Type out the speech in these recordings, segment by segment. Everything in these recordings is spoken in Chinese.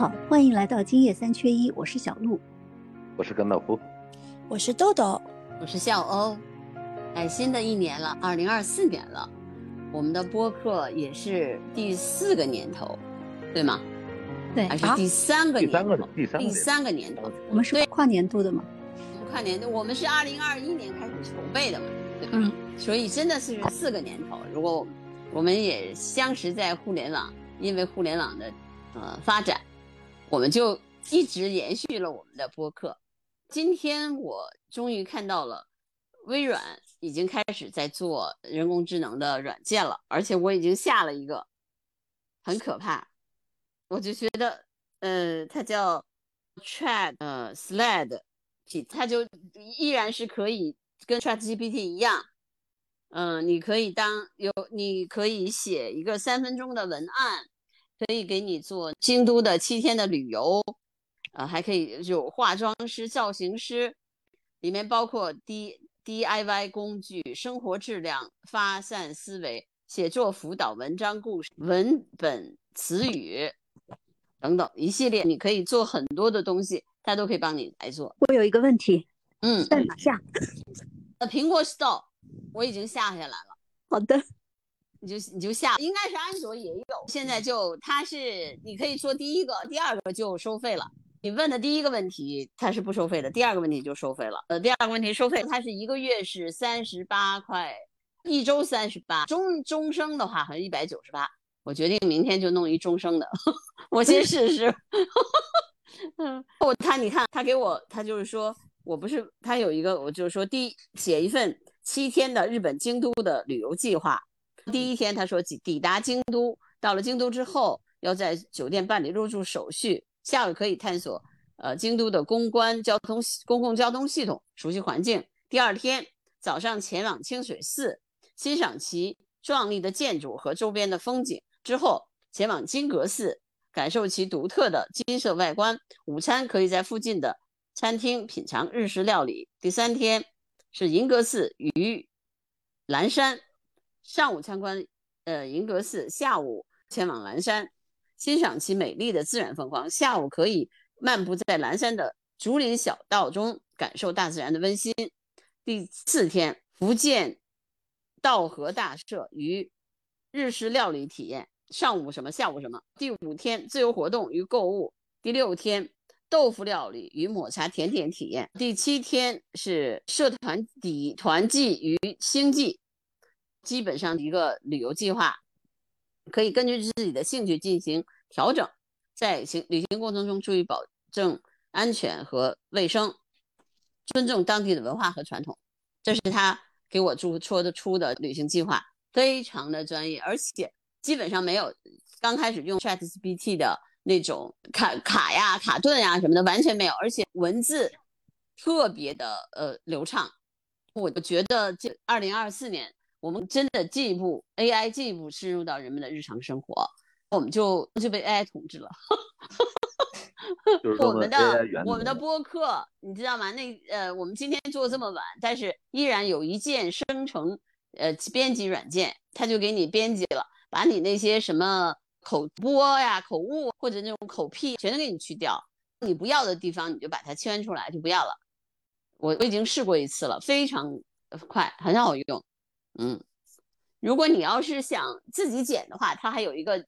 好，欢迎来到今夜三缺一，我是小鹿，我是甘道夫，我是豆豆，我是笑欧。哎，新的一年了，二零二四年了，我们的播客也是第四个年头，对吗？对，还是第三个第三个年头？第三个第三个年头，我们是跨年度的嘛？我们跨年度，我们是二零二一年开始筹备的嘛，对吧？嗯，所以真的是四个年头。如果我们也相识在互联网，因为互联网的呃发展，我们就一直延续了我们的播客。今天我终于看到了微软已经开始在做人工智能的软件了，而且我已经下了一个，很可怕。我就觉得，呃，它叫 Chat 呃，Sled，它就依然是可以跟 Chat GPT 一样，嗯、你可以当有，你可以写一个三分钟的文案，可以给你做京都的七天的旅游，呃，还可以有化妆师、造型师，里面包括 D DIY 工具、生活质量、发散思维、写作辅导、文章故事、文本词语等等一系列，你可以做很多的东西，他都可以帮你来做。我有一个问题，嗯，在哪下？呃，苹果 Store 我已经下下来了。好的，你就你就下，应该是安卓也有。现在就它是你可以做第一个，第二个就收费了。你问的第一个问题它是不收费的，第二个问题就收费了。呃，第二个问题收费，它是一个月是三十八块，一周三十八，终终生的话好像一百九十八。我决定明天就弄一终生的，我先试试。嗯，我他你看他给我，他就是说我不是他有一个，我就是说第一写一份七天的日本京都的旅游计划。第一天他说抵抵达京都，到了京都之后要在酒店办理入住手续，下午可以探索呃京都的公关交通公共交通系统，熟悉环境。第二天早上前往清水寺，欣赏其壮丽的建筑和周边的风景，之后前往金阁寺，感受其独特的金色外观。午餐可以在附近的餐厅品尝日式料理。第三天是银阁寺与蓝山，上午参观呃银阁寺，下午前往蓝山，欣赏其美丽的自然风光。下午可以漫步在蓝山的竹林小道中，感受大自然的温馨。第四天，福建道和大社与日式料理体验，上午什么，下午什么。第五天，自由活动与购物。第六天，豆腐料理与抹茶甜点体验。第七天是社团底团季与星际，基本上一个旅游计划，可以根据自己的兴趣进行调整，在行旅行过程中注意保证安全和卫生，尊重当地的文化和传统。这是他给我出说的出的旅行计划，非常的专业，而且基本上没有刚开始用 ChatGPT 的那种卡卡呀、卡顿呀什么的，完全没有，而且文字特别的呃流畅。我觉得这二零二四年，我们真的进一步 AI 进一步深入到人们的日常生活，我们就就被 AI 统治了。我们的我们的播客，你知道吗？那呃，我们今天做这么晚，但是依然有一键生成呃编辑软件，它就给你编辑了，把你那些什么口播呀、口误或者那种口癖全都给你去掉，你不要的地方你就把它圈出来，就不要了。我我已经试过一次了，非常快，很好用。嗯，如果你要是想自己剪的话，它还有一个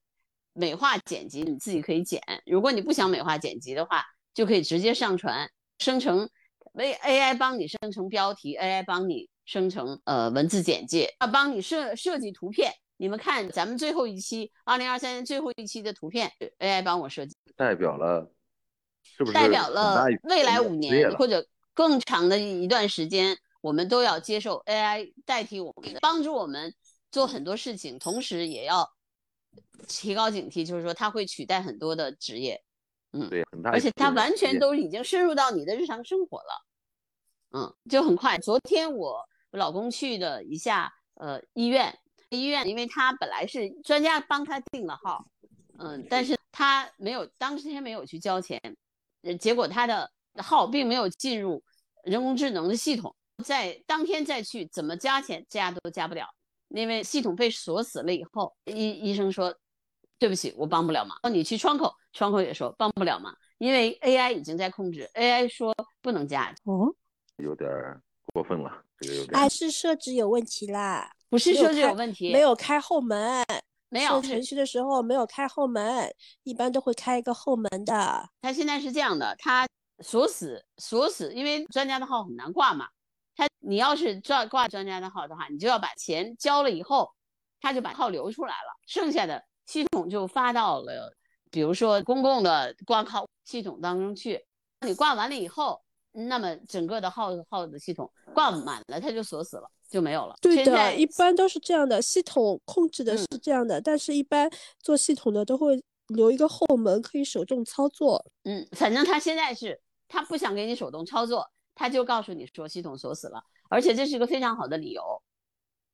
美化剪辑，你自己可以剪。如果你不想美化剪辑的话，就可以直接上传生成为 AI 帮你生成标题，AI 帮你生成呃文字简介，它帮你设设计图片。你们看咱们最后一期，二零二三年最后一期的图片，AI 帮我设计，代表了，是不是代表了未来五年或者更长的一段时间，我们都要接受 AI 代替我们的，帮助我们做很多事情，同时也要提高警惕，就是说它会取代很多的职业，嗯对很大而且它完全都已经深入到你的日常生活了，嗯，就很快。昨天我我老公去的一下呃医院，医院因为他本来是专家帮他订了号，嗯，但是他没有当天没有去交钱，呃，结果他的号并没有进入人工智能的系统，在当天再去怎么加钱加都加不了，因为系统被锁死了以后，医医生说。对不起，我帮不了忙。你去窗口窗口也说帮不了忙，因为 AI 已经在控制，AI 说不能加。哦，有点过分了，这个有点。还是设置有问题啦，不是设置有问题，没有开后门。没有设程序的时候没有开后门，一般都会开一个后门的。他现在是这样的，他锁死锁死，因为专家的号很难挂嘛。他你要是挂挂专家的号的话，你就要把钱交了以后，他就把号留出来了，剩下的系统就发到了，比如说公共的挂号系统当中去。你挂完了以后，那么整个的号号的系统挂满了，它就锁死了。就没有了。对的，一般都是这样的，系统控制的是这样的，但是一般做系统的都会留一个后门，可以手动操作。嗯，反正他现在是他不想给你手动操作，他就告诉你说系统锁死了，而且这是一个非常好的理由，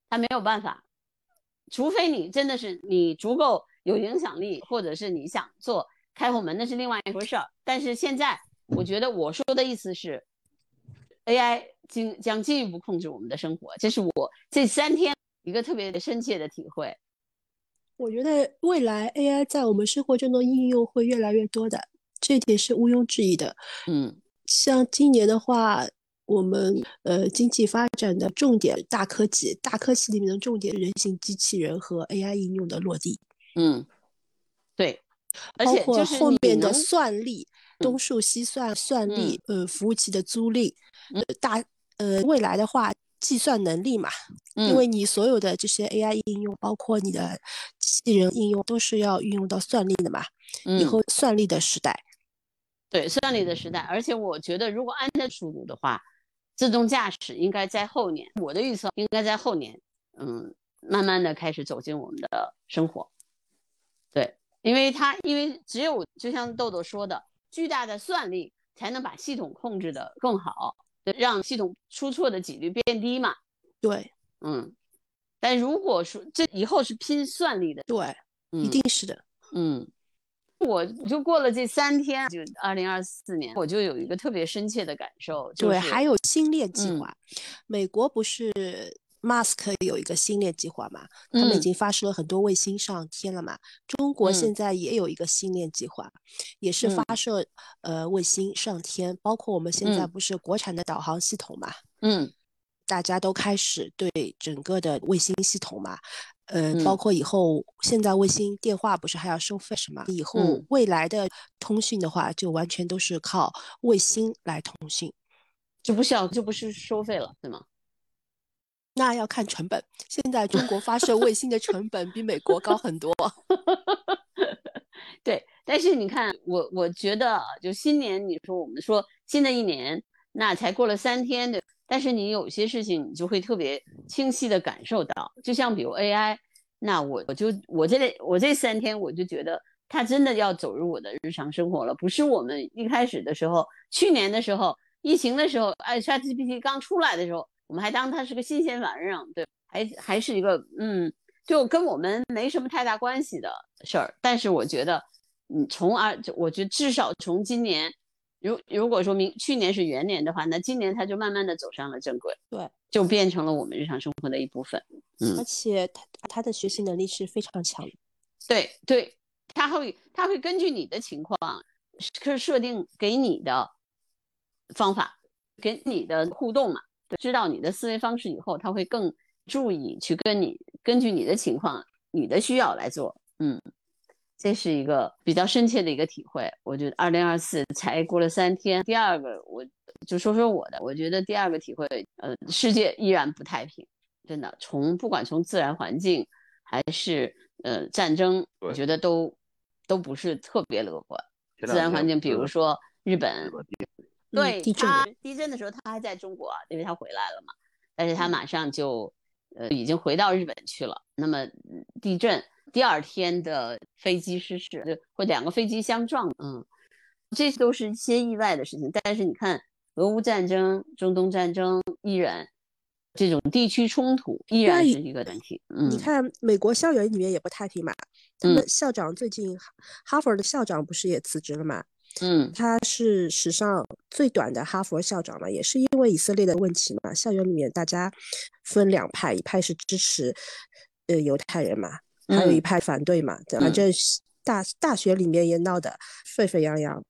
他没有办法，除非你真的是你足够有影响力，或者是你想做开后门，那是另外一回事儿。但是现在我觉得我说的意思是，AI。将将进一步控制我们的生活，这是我这三天一个特别深切的体会。我觉得未来 AI 在我们生活中的应用会越来越多的，这一点是毋庸置疑的。嗯，像今年的话，我们呃经济发展的重点大科技，大科技里面的重点人形机器人和 AI 应用的落地。嗯，对，而且包括后面的算力、东数西算算力，呃，服务器的租赁，呃大。呃，未来的话，计算能力嘛，因为你所有的这些 AI 应用，包括你的机器人应用，都是要运用到算力的嘛。以后算力的时代，对算力的时代。而且我觉得，如果按照速度的话，自动驾驶应该在后年，我的预测应该在后年，嗯，慢慢的开始走进我们的生活。对，因为它因为只有就像豆豆说的，巨大的算力才能把系统控制的更好。让系统出错的几率变低嘛？对，嗯，但如果说这以后是拼算力的，对，一定是的，嗯，我就过了这三天，就二零二四年，我就有一个特别深切的感受，对，还有星链计划，美国不是。Mask 有一个星链计划嘛？他们已经发射了很多卫星上天了嘛？中国现在也有一个星链计划，也是发射呃卫星上天，包括我们现在不是国产的导航系统嘛？嗯，大家都开始对整个的卫星系统嘛，呃，包括以后现在卫星电话不是还要收费什么？以后未来的通讯的话，就完全都是靠卫星来通讯，就不需要就不是收费了，对吗？那要看成本。现在中国发射卫星的成本比美国高很多。对，但是你看，我我觉得，就新年，你说我们说新的一年，那才过了三天的，但是你有些事情，你就会特别清晰的感受到，就像比如 AI，那我我就我这我这三天，我就觉得它真的要走入我的日常生活了，不是我们一开始的时候，去年的时候，疫情的时候，哎，ChatGPT 刚出来的时候。我们还当它是个新鲜玩意儿，对，还还是一个嗯，就跟我们没什么太大关系的事儿。但是我觉得，嗯，从而就我觉得至少从今年，如如果说明去年是元年的话，那今年它就慢慢的走上了正轨，对，就变成了我们日常生活的一部分。嗯，而且他他的学习能力是非常强的，对对，他会他会根据你的情况，是设定给你的方法，给你的互动嘛。知道你的思维方式以后，他会更注意去跟你根据你的情况、你的需要来做。嗯，这是一个比较深切的一个体会。我觉得二零二四才过了三天，第二个我就说说我的。我觉得第二个体会，呃，世界依然不太平，真的。从不管从自然环境还是呃战争，我觉得都都不是特别乐观。自然环境，比如说日本。对他地震的时候，他还在中国，因为他回来了嘛。但是他马上就，呃，已经回到日本去了。那么地震第二天的飞机失事，就或两个飞机相撞，嗯，这都是一些意外的事情。但是你看，俄乌战争、中东战争依然这种地区冲突依然是一个问题。嗯，你看美国校园里面也不太平嘛。他们校长最近哈佛的校长不是也辞职了嘛？嗯，他是史上最短的哈佛校长嘛，也是因为以色列的问题嘛。校园里面大家分两派，一派是支持呃犹太人嘛，还有一派反对嘛。反正大大学里面也闹得沸沸扬扬，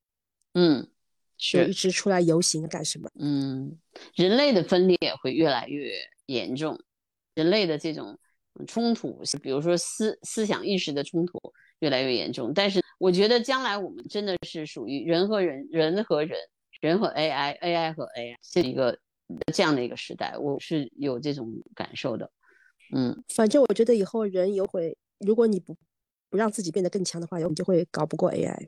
嗯，是一直出来游行干什么？嗯，人类的分裂会越来越严重，人类的这种冲突，比如说思思想意识的冲突越来越严重。但是我觉得将来我们真的是属于人和人、人和人、人和 AI、AI 和 AI 是一个这样的一个时代，我是有这种感受的。嗯，反正我觉得以后人也会，如果你不不让自己变得更强的话，你就会搞不过 AI，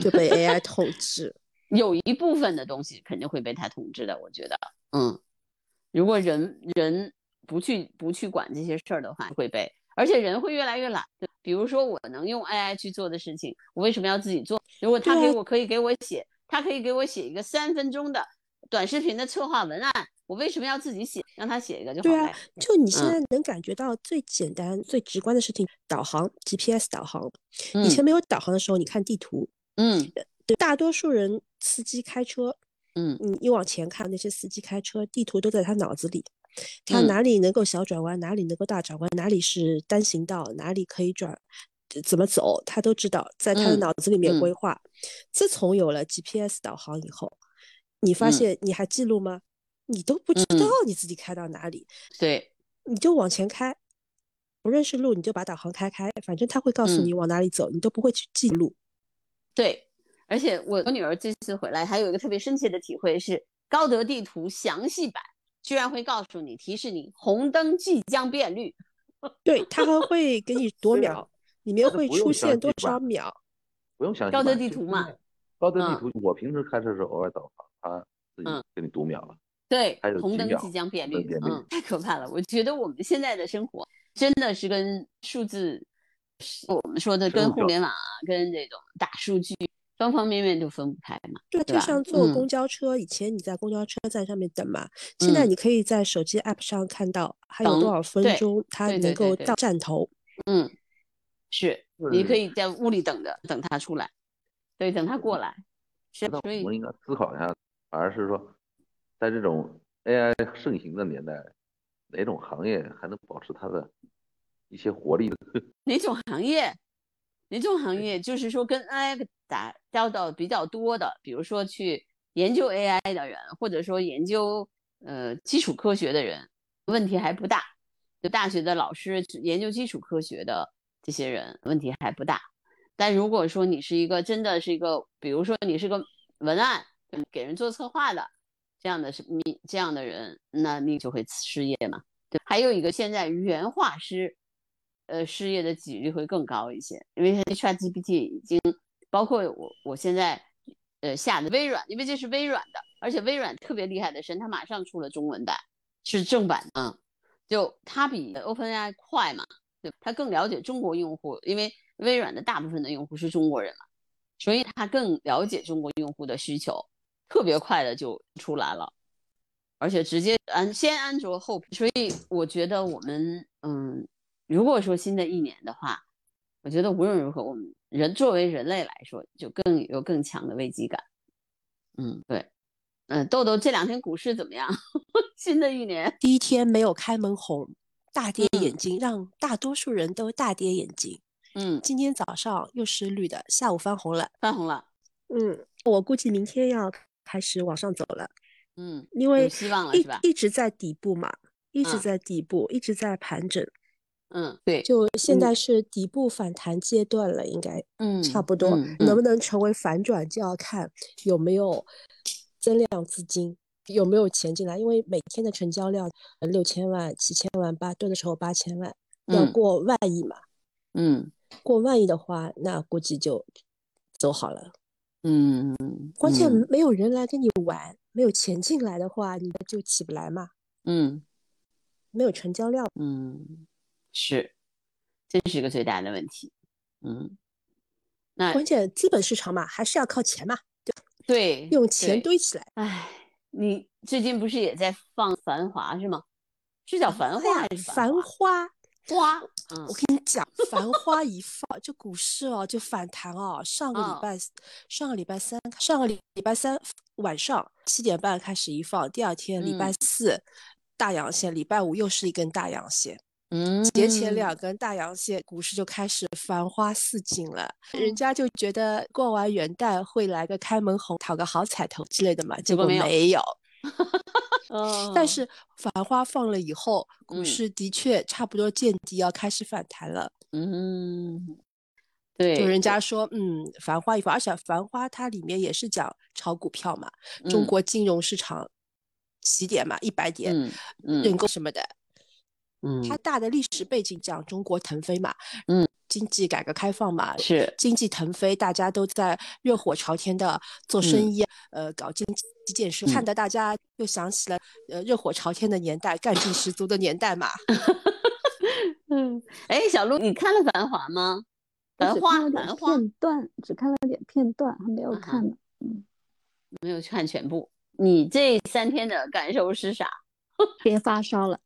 就被 AI 统治。有一部分的东西肯定会被它统治的，我觉得，嗯，如果人人不去不去管这些事儿的话，会被，而且人会越来越懒。比如说，我能用 AI 去做的事情，我为什么要自己做？如果他给我可以给我写，他可以给我写一个三分钟的短视频的策划文案。我为什么要自己写？让他写一个就好了。对啊，就你现在能感觉到最简单、最直观的事情，导航 GPS 导航。以前没有导航的时候，你看地图，嗯，对大多数人司机开车，嗯，你你往前看，那些司机开车，地图都在他脑子里，他哪里能够小转弯，哪里能够大转弯，哪里是单行道，哪里可以转，怎么走，他都知道，在他的脑子里面规划。自从有了 GPS 导航以后，你发现你还记录吗？你都不知道你自己开到哪里，对，你就往前开，不认识路你就把导航开开，反正他会告诉你往哪里走，你都不会去记录。对，而且我我女儿这次回来还有一个特别深切的体会是，高德地图详细版居然会告诉你提示你红灯即将变绿，对，它还会给你多秒，里面会出现多少秒，不用详细。高德地图嘛，高德地图，我平时开车时候偶尔导航，它自己给你读秒了。对，红灯即将变绿，嗯，太可怕了。我觉得我们现在的生活真的是跟数字，我们说的跟互联网啊，跟这种大数据方方面面都分不开嘛。对，就像坐公交车，以前你在公交车站上面等嘛，现在你可以在手机 app 上看到还有多少分钟，它能够到站头。嗯，是，你可以在屋里等着，等他出来，对，等他过来。所以，我们应该思考一下，反而是说。在这种 AI 盛行的年代，哪种行业还能保持它的一些活力？哪种行业？哪种行业？就是说跟 AI 打交道比较多的，比如说去研究 AI 的人，或者说研究呃基础科学的人，问题还不大。就大学的老师研究基础科学的这些人，问题还不大。但如果说你是一个真的是一个，比如说你是个文案给人做策划的。这样的是你这样的人，那你就会失业嘛？对，还有一个现在原画师，呃，失业的几率会更高一些，因为 ChatGPT 已经包括我我现在呃下的微软，因为这是微软的，而且微软特别厉害的是，它马上出了中文版，是正版啊，就它比 OpenAI 快嘛，对，它更了解中国用户，因为微软的大部分的用户是中国人嘛，所以它更了解中国用户的需求。特别快的就出来了，而且直接安先安卓后，所以我觉得我们嗯，如果说新的一年的话，我觉得无论如何，我们人作为人类来说，就更有更强的危机感。嗯，对，嗯，豆豆这两天股市怎么样？新的一年第一天没有开门红，大跌眼镜，让大多数人都大跌眼镜。嗯，今天早上又是绿的，下午翻红了，翻红了。嗯，我估计明天要。开始往上走了，嗯，因为希望了是吧？一直在底部嘛，一直在底部，一直在盘整，嗯，对，就现在是底部反弹阶段了，应该，嗯，差不多，能不能成为反转，就要看有没有增量资金，有没有钱进来，因为每天的成交量六千万、七千万、八多的时候八千万，要过万亿嘛，嗯，过万亿的话，那估计就走好了。嗯，关键没有人来跟你玩，没有钱进来的话，你就起不来嘛。嗯，没有成交量。嗯，是，这是一个最大的问题。嗯，那关键资本市场嘛，还是要靠钱嘛，对对，用钱堆起来。哎，你最近不是也在放《繁华》是吗？是叫《繁华》还是《繁花》？花，我跟你讲，繁花一放，就股市哦，就反弹哦。上个礼拜，上个礼拜三，上个礼礼拜三晚上七点半开始一放，第二天礼拜四大阳线，礼拜五又是一根大阳线。嗯，节前两根大阳线，股市就开始繁花似锦了。人家就觉得过完元旦会来个开门红，讨个好彩头之类的嘛，结果没有。但是繁花放了以后，股市的确差不多见底，要开始反弹了。嗯，对，就人家。说，嗯，繁花一放，而且繁花它里面也是讲炒股票嘛，中国金融市场起点嘛，一百点认购什么的。嗯，它大的历史背景讲中国腾飞嘛，嗯，经济改革开放嘛，是经济腾飞，大家都在热火朝天的做生意，呃，搞经济建设，看得大家又想起了呃热火朝天的年代，干劲十足的年代嘛。嗯，哎，小鹿，你看了《繁华》吗？繁华，繁华片段，只看了点片段，还没有看呢。嗯，没有看全部。你这三天的感受是啥？别发烧了。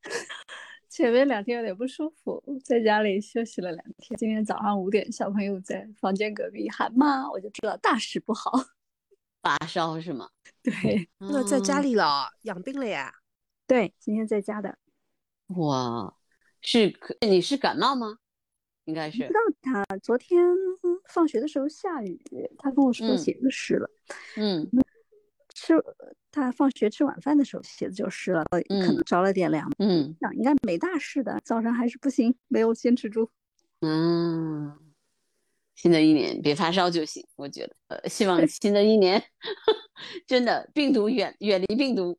前面两天有点不舒服，在家里休息了两天。今天早上五点，小朋友在房间隔壁喊妈，我就知道大事不好，发烧是吗？对，那在家里了，养病了呀？对，今天在家的。哇，是你是感冒吗？应该是。不知道他昨天放学的时候下雨，他跟我说鞋子湿了。嗯。吃他放学吃晚饭的时候鞋子就湿了，可能着了点凉。嗯，想应该没大事的，早上还是不行，没有坚持住。嗯，新的一年别发烧就行，我觉得。呃，希望新的一年 真的病毒远远离病毒。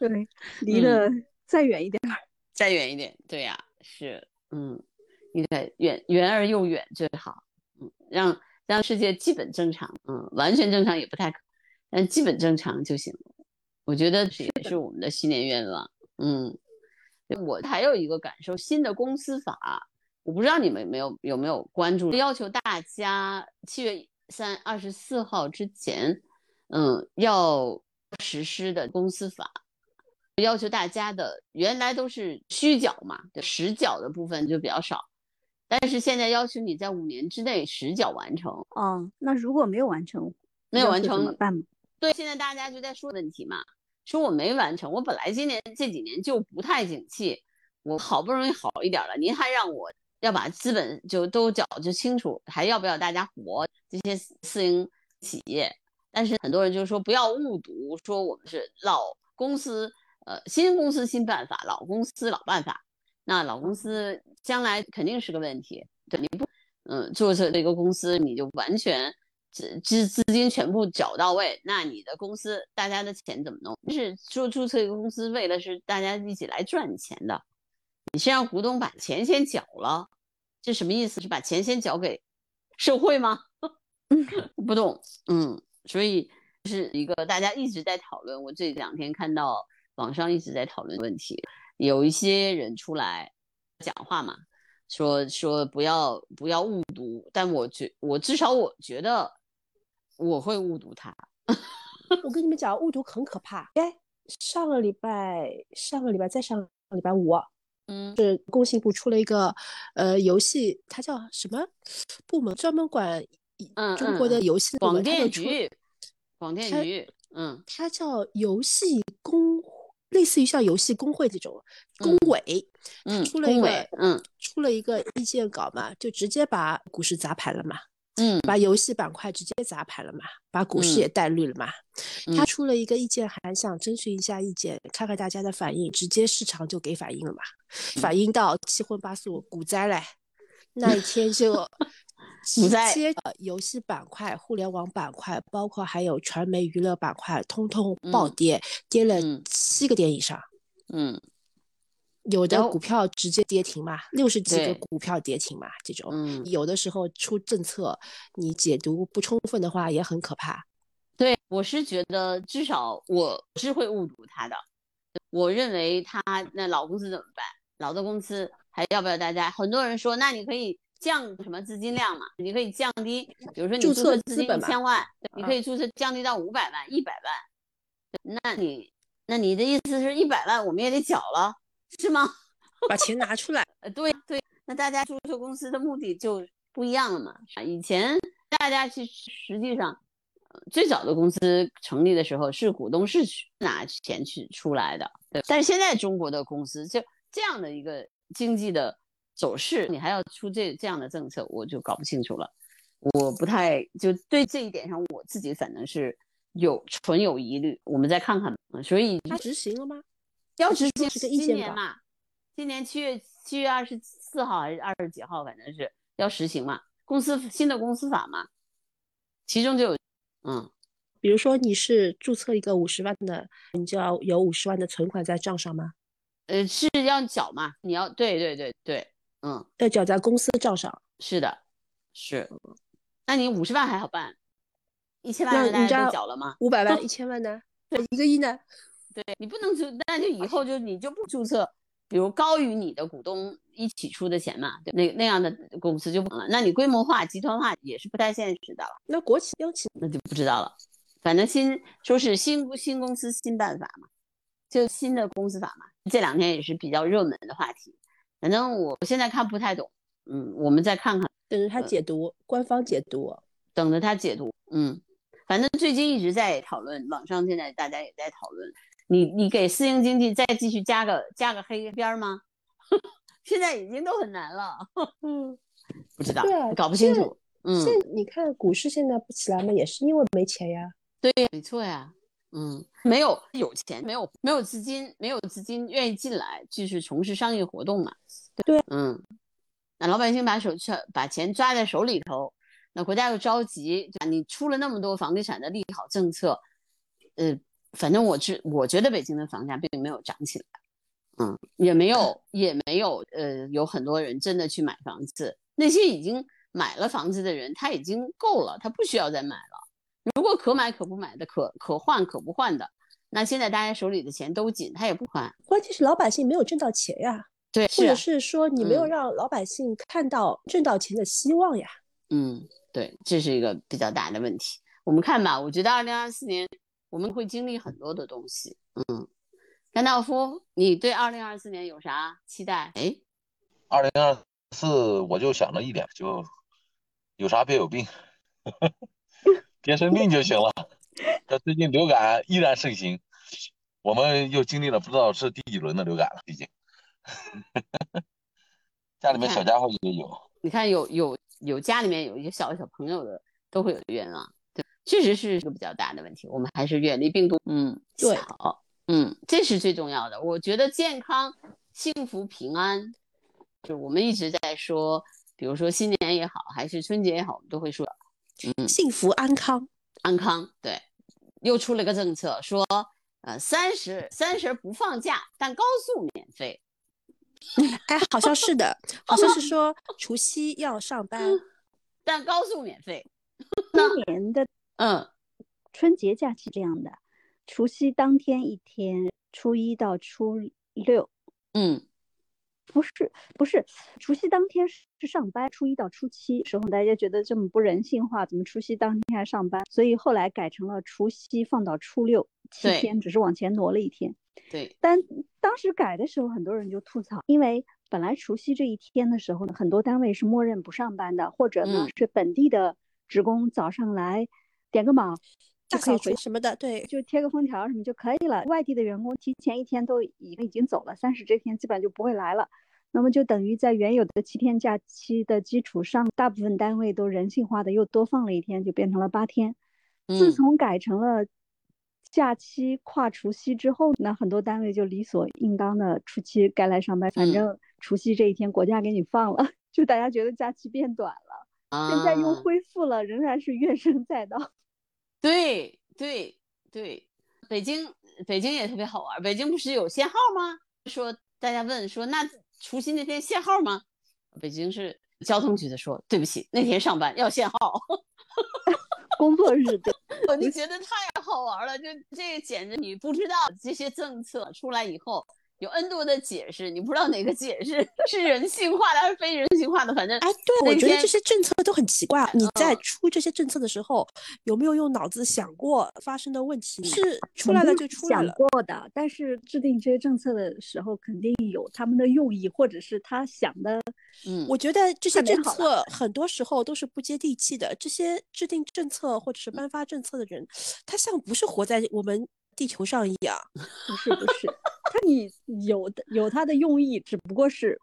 对，离得再远一点，再远一点。对呀，是，嗯，应该远远而又远最好。嗯，让让世界基本正常。嗯，完全正常也不太可。但基本正常就行了，我觉得这也是我们的新年愿望。嗯，我还有一个感受，新的公司法，我不知道你们有没有有没有关注，要求大家七月三二十四号之前，嗯，要实施的公司法，要求大家的原来都是虚缴嘛，实缴的部分就比较少，但是现在要求你在五年之内实缴完成。哦，那如果没有完成，没有完成怎么办？对，现在大家就在说问题嘛，说我没完成，我本来今年这几年就不太景气，我好不容易好一点了，您还让我要把资本就都缴就清楚，还要不要大家活这些私营企业？但是很多人就说不要误读，说我们是老公司，呃，新公司新办法，老公司老办法，那老公司将来肯定是个问题，对，你不，嗯，注册这个公司你就完全。资资资金全部缴到位，那你的公司大家的钱怎么弄？是说注册一个公司为了是大家一起来赚钱的，你是让股东把钱先缴了，这什么意思？是把钱先缴给社会吗？不懂，嗯，所以是一个大家一直在讨论。我这两天看到网上一直在讨论问题，有一些人出来讲话嘛，说说不要不要误读，但我觉我至少我觉得。我会误读它。我跟你们讲，误读很可怕。哎，上个礼拜，上个礼拜再上个礼拜五，嗯，是工信部出了一个呃游戏，它叫什么部门？专门管中国的游戏广电局。广电局，嗯，它叫游戏工，类似于像游戏工会这种工委，嗯，出了一个，嗯，出了一个意见稿嘛，就直接把股市砸盘了嘛。嗯，把游戏板块直接砸盘了嘛，把股市也带绿了嘛。他出了一个意见函，想征询一下意见，看看大家的反应，直接市场就给反应了嘛。反应到七荤八素，股灾嘞，那一天就 直接游戏板块、互联网板块，包括还有传媒娱乐板块，通通暴跌，跌了七个点以上。嗯。有的股票直接跌停嘛，六十几个股票跌停嘛，这种，有的时候出政策，你解读不充分的话也很可怕。对，我是觉得至少我是会误读他的。我认为他那老公司怎么办？老的公司还要不要大家？很多人说，那你可以降什么资金量嘛？你可以降低，比如说你注册资金一千万，你可以注册降低到五百万、一百万。那你那你的意思是一百万我们也得缴了？是吗？把钱拿出来。呃，对对，那大家注册公司的目的就不一样了嘛。以前大家去实际上，最早的公司成立的时候是股东是拿钱去出来的，对。但是现在中国的公司就这样的一个经济的走势，你还要出这这样的政策，我就搞不清楚了。我不太就对这一点上，我自己反正是有存有疑虑。我们再看看，所以他执行了吗？要执行是个意见嘛？今年七月七月二十四号还是二十几号，反正是要实行嘛。公司新的公司法嘛，其中就有，嗯，比如说你是注册一个五十万的，你就要有五十万的存款在账上吗？呃，是要缴嘛？你要对对对对，嗯，要缴在公司账上。是的，是。那你五十万还好办，一千万大家都缴了吗？五百万、一千万呢？一个亿呢？对你不能注，那就以后就你就不注册，比如高于你的股东一起出的钱嘛，那那样的公司就不了。那你规模化、集团化也是不太现实的了。那国企、央企那就不知道了。反正新说是新新公司新办法嘛，就新的公司法嘛，这两天也是比较热门的话题。反正我现在看不太懂，嗯，我们再看看，等着他解读，官方解读，等着他解读。嗯，反正最近一直在讨论，网上现在大家也在讨论。你你给私营经济再继续加个加个黑边吗？现在已经都很难了。嗯，不知道，对搞不清楚。嗯，现你看股市现在不起来吗？也是因为没钱呀。对，没错呀。嗯，没有有钱，没有没有资金，没有资金愿意进来继续从事商业活动嘛？对。嗯，那老百姓把手去把钱抓在手里头，那国家又着急，你出了那么多房地产的利好政策，呃。反正我知我觉得北京的房价并没有涨起来，嗯，也没有也没有，呃，有很多人真的去买房子。那些已经买了房子的人，他已经够了，他不需要再买了。如果可买可不买的，可可换可不换的，那现在大家手里的钱都紧，他也不换。关键是老百姓没有挣到钱呀，对，或者是说你没有让老百姓看到挣到钱的希望呀。嗯，对，这是一个比较大的问题。我们看吧，我觉得二零二四年。我们会经历很多的东西，嗯，甘道夫，你对二零二四年有啥期待？哎，二零二四我就想着一点，就有啥别有病，别生病就行了。这最近流感依然盛行，我们又经历了不知道是第几轮的流感了，已经。家里面小家伙也有，你看有有有家里面有一个小小朋友的都会有愿望。对。确实是一个比较大的问题，我们还是远离病毒，嗯，对，好，嗯，这是最重要的。我觉得健康、幸福、平安，就我们一直在说，比如说新年也好，还是春节也好，我们都会说，嗯，幸福安康，安康。对，又出了个政策，说，呃，三十三十不放假，但高速免费。哎，好像是的，好像是说除夕要上班，但高速免费。今年的。嗯，春节假期这样的，除夕当天一天，初一到初六。嗯，不是不是，除夕当天是上班，初一到初七时候大家觉得这么不人性化，怎么除夕当天还上班？所以后来改成了除夕放到初六，七天只是往前挪了一天。对，但当时改的时候，很多人就吐槽，因为本来除夕这一天的时候呢，很多单位是默认不上班的，或者呢是本地的职工早上来。点个卯就可以回什么的，对，就贴个封条什么就可以了。外地的员工提前一天都已经已经走了，三十这天基本就不会来了。那么就等于在原有的七天假期的基础上，大部分单位都人性化的又多放了一天，就变成了八天。自从改成了假期跨除夕之后，那很多单位就理所应当的初七该来上班，反正除夕这一天国家给你放了，就大家觉得假期变短了。现在又恢复了，仍然是怨声载道。对对对，北京北京也特别好玩。北京不是有限号吗？说大家问说那除夕那天限号吗？北京市交通局的说对不起，那天上班要限号，工作日的。我就觉得太好玩了，就这个简直你不知道这些政策出来以后。有 N 多的解释，你不知道哪个解释是人性化的还是非人性化的。反正哎，对，我觉得这些政策都很奇怪。你在出这些政策的时候，有没有用脑子想过发生的问题？是出来了就出来了。想过的，但是制定这些政策的时候，肯定有他们的用意，或者是他想的。嗯，我觉得这些政策很多时候都是不接地气的。这些制定政策或者是颁发政策的人，他像不是活在我们。地球上一样，不 是不是，他你有的有他的用意，只不过是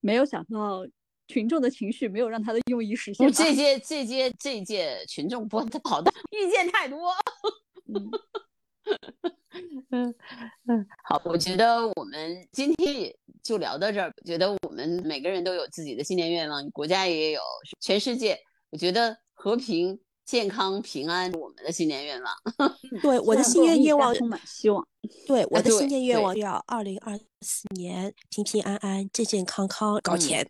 没有想到群众的情绪没有让他的用意实现。这届这届这届群众不好的意见太多。嗯 嗯嗯，好，我觉得我们今天也就聊到这儿。觉得我们每个人都有自己的新年愿望，国家也有，全世界，我觉得和平。健康平安，我们的新年愿望。对，我的新年愿望充满希望。对，我的新年愿望要二零二四年平平安安、健健康康、搞钱，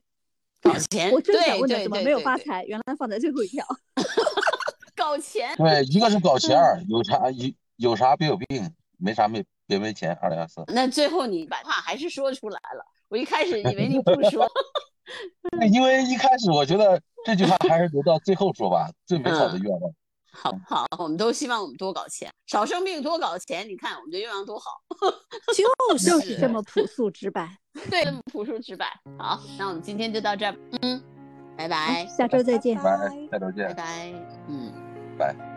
搞钱。我正想问的怎么没有发财，原来放在最后一条。搞钱。对，一个是搞钱，有啥有有啥别有病，没啥没别没钱。二零二四。那最后你把话还是说出来了，我一开始以为你不说。因为一开始我觉得这句话还是留到最后说吧，最美好的愿望。好好，我们都希望我们多搞钱，少生病，多搞钱。你看我们的愿望多好，就是这么朴素直白。对，这么朴素直白。好，那我们今天就到这儿。嗯，拜拜，下周再见。拜，下周见。拜拜。嗯，拜。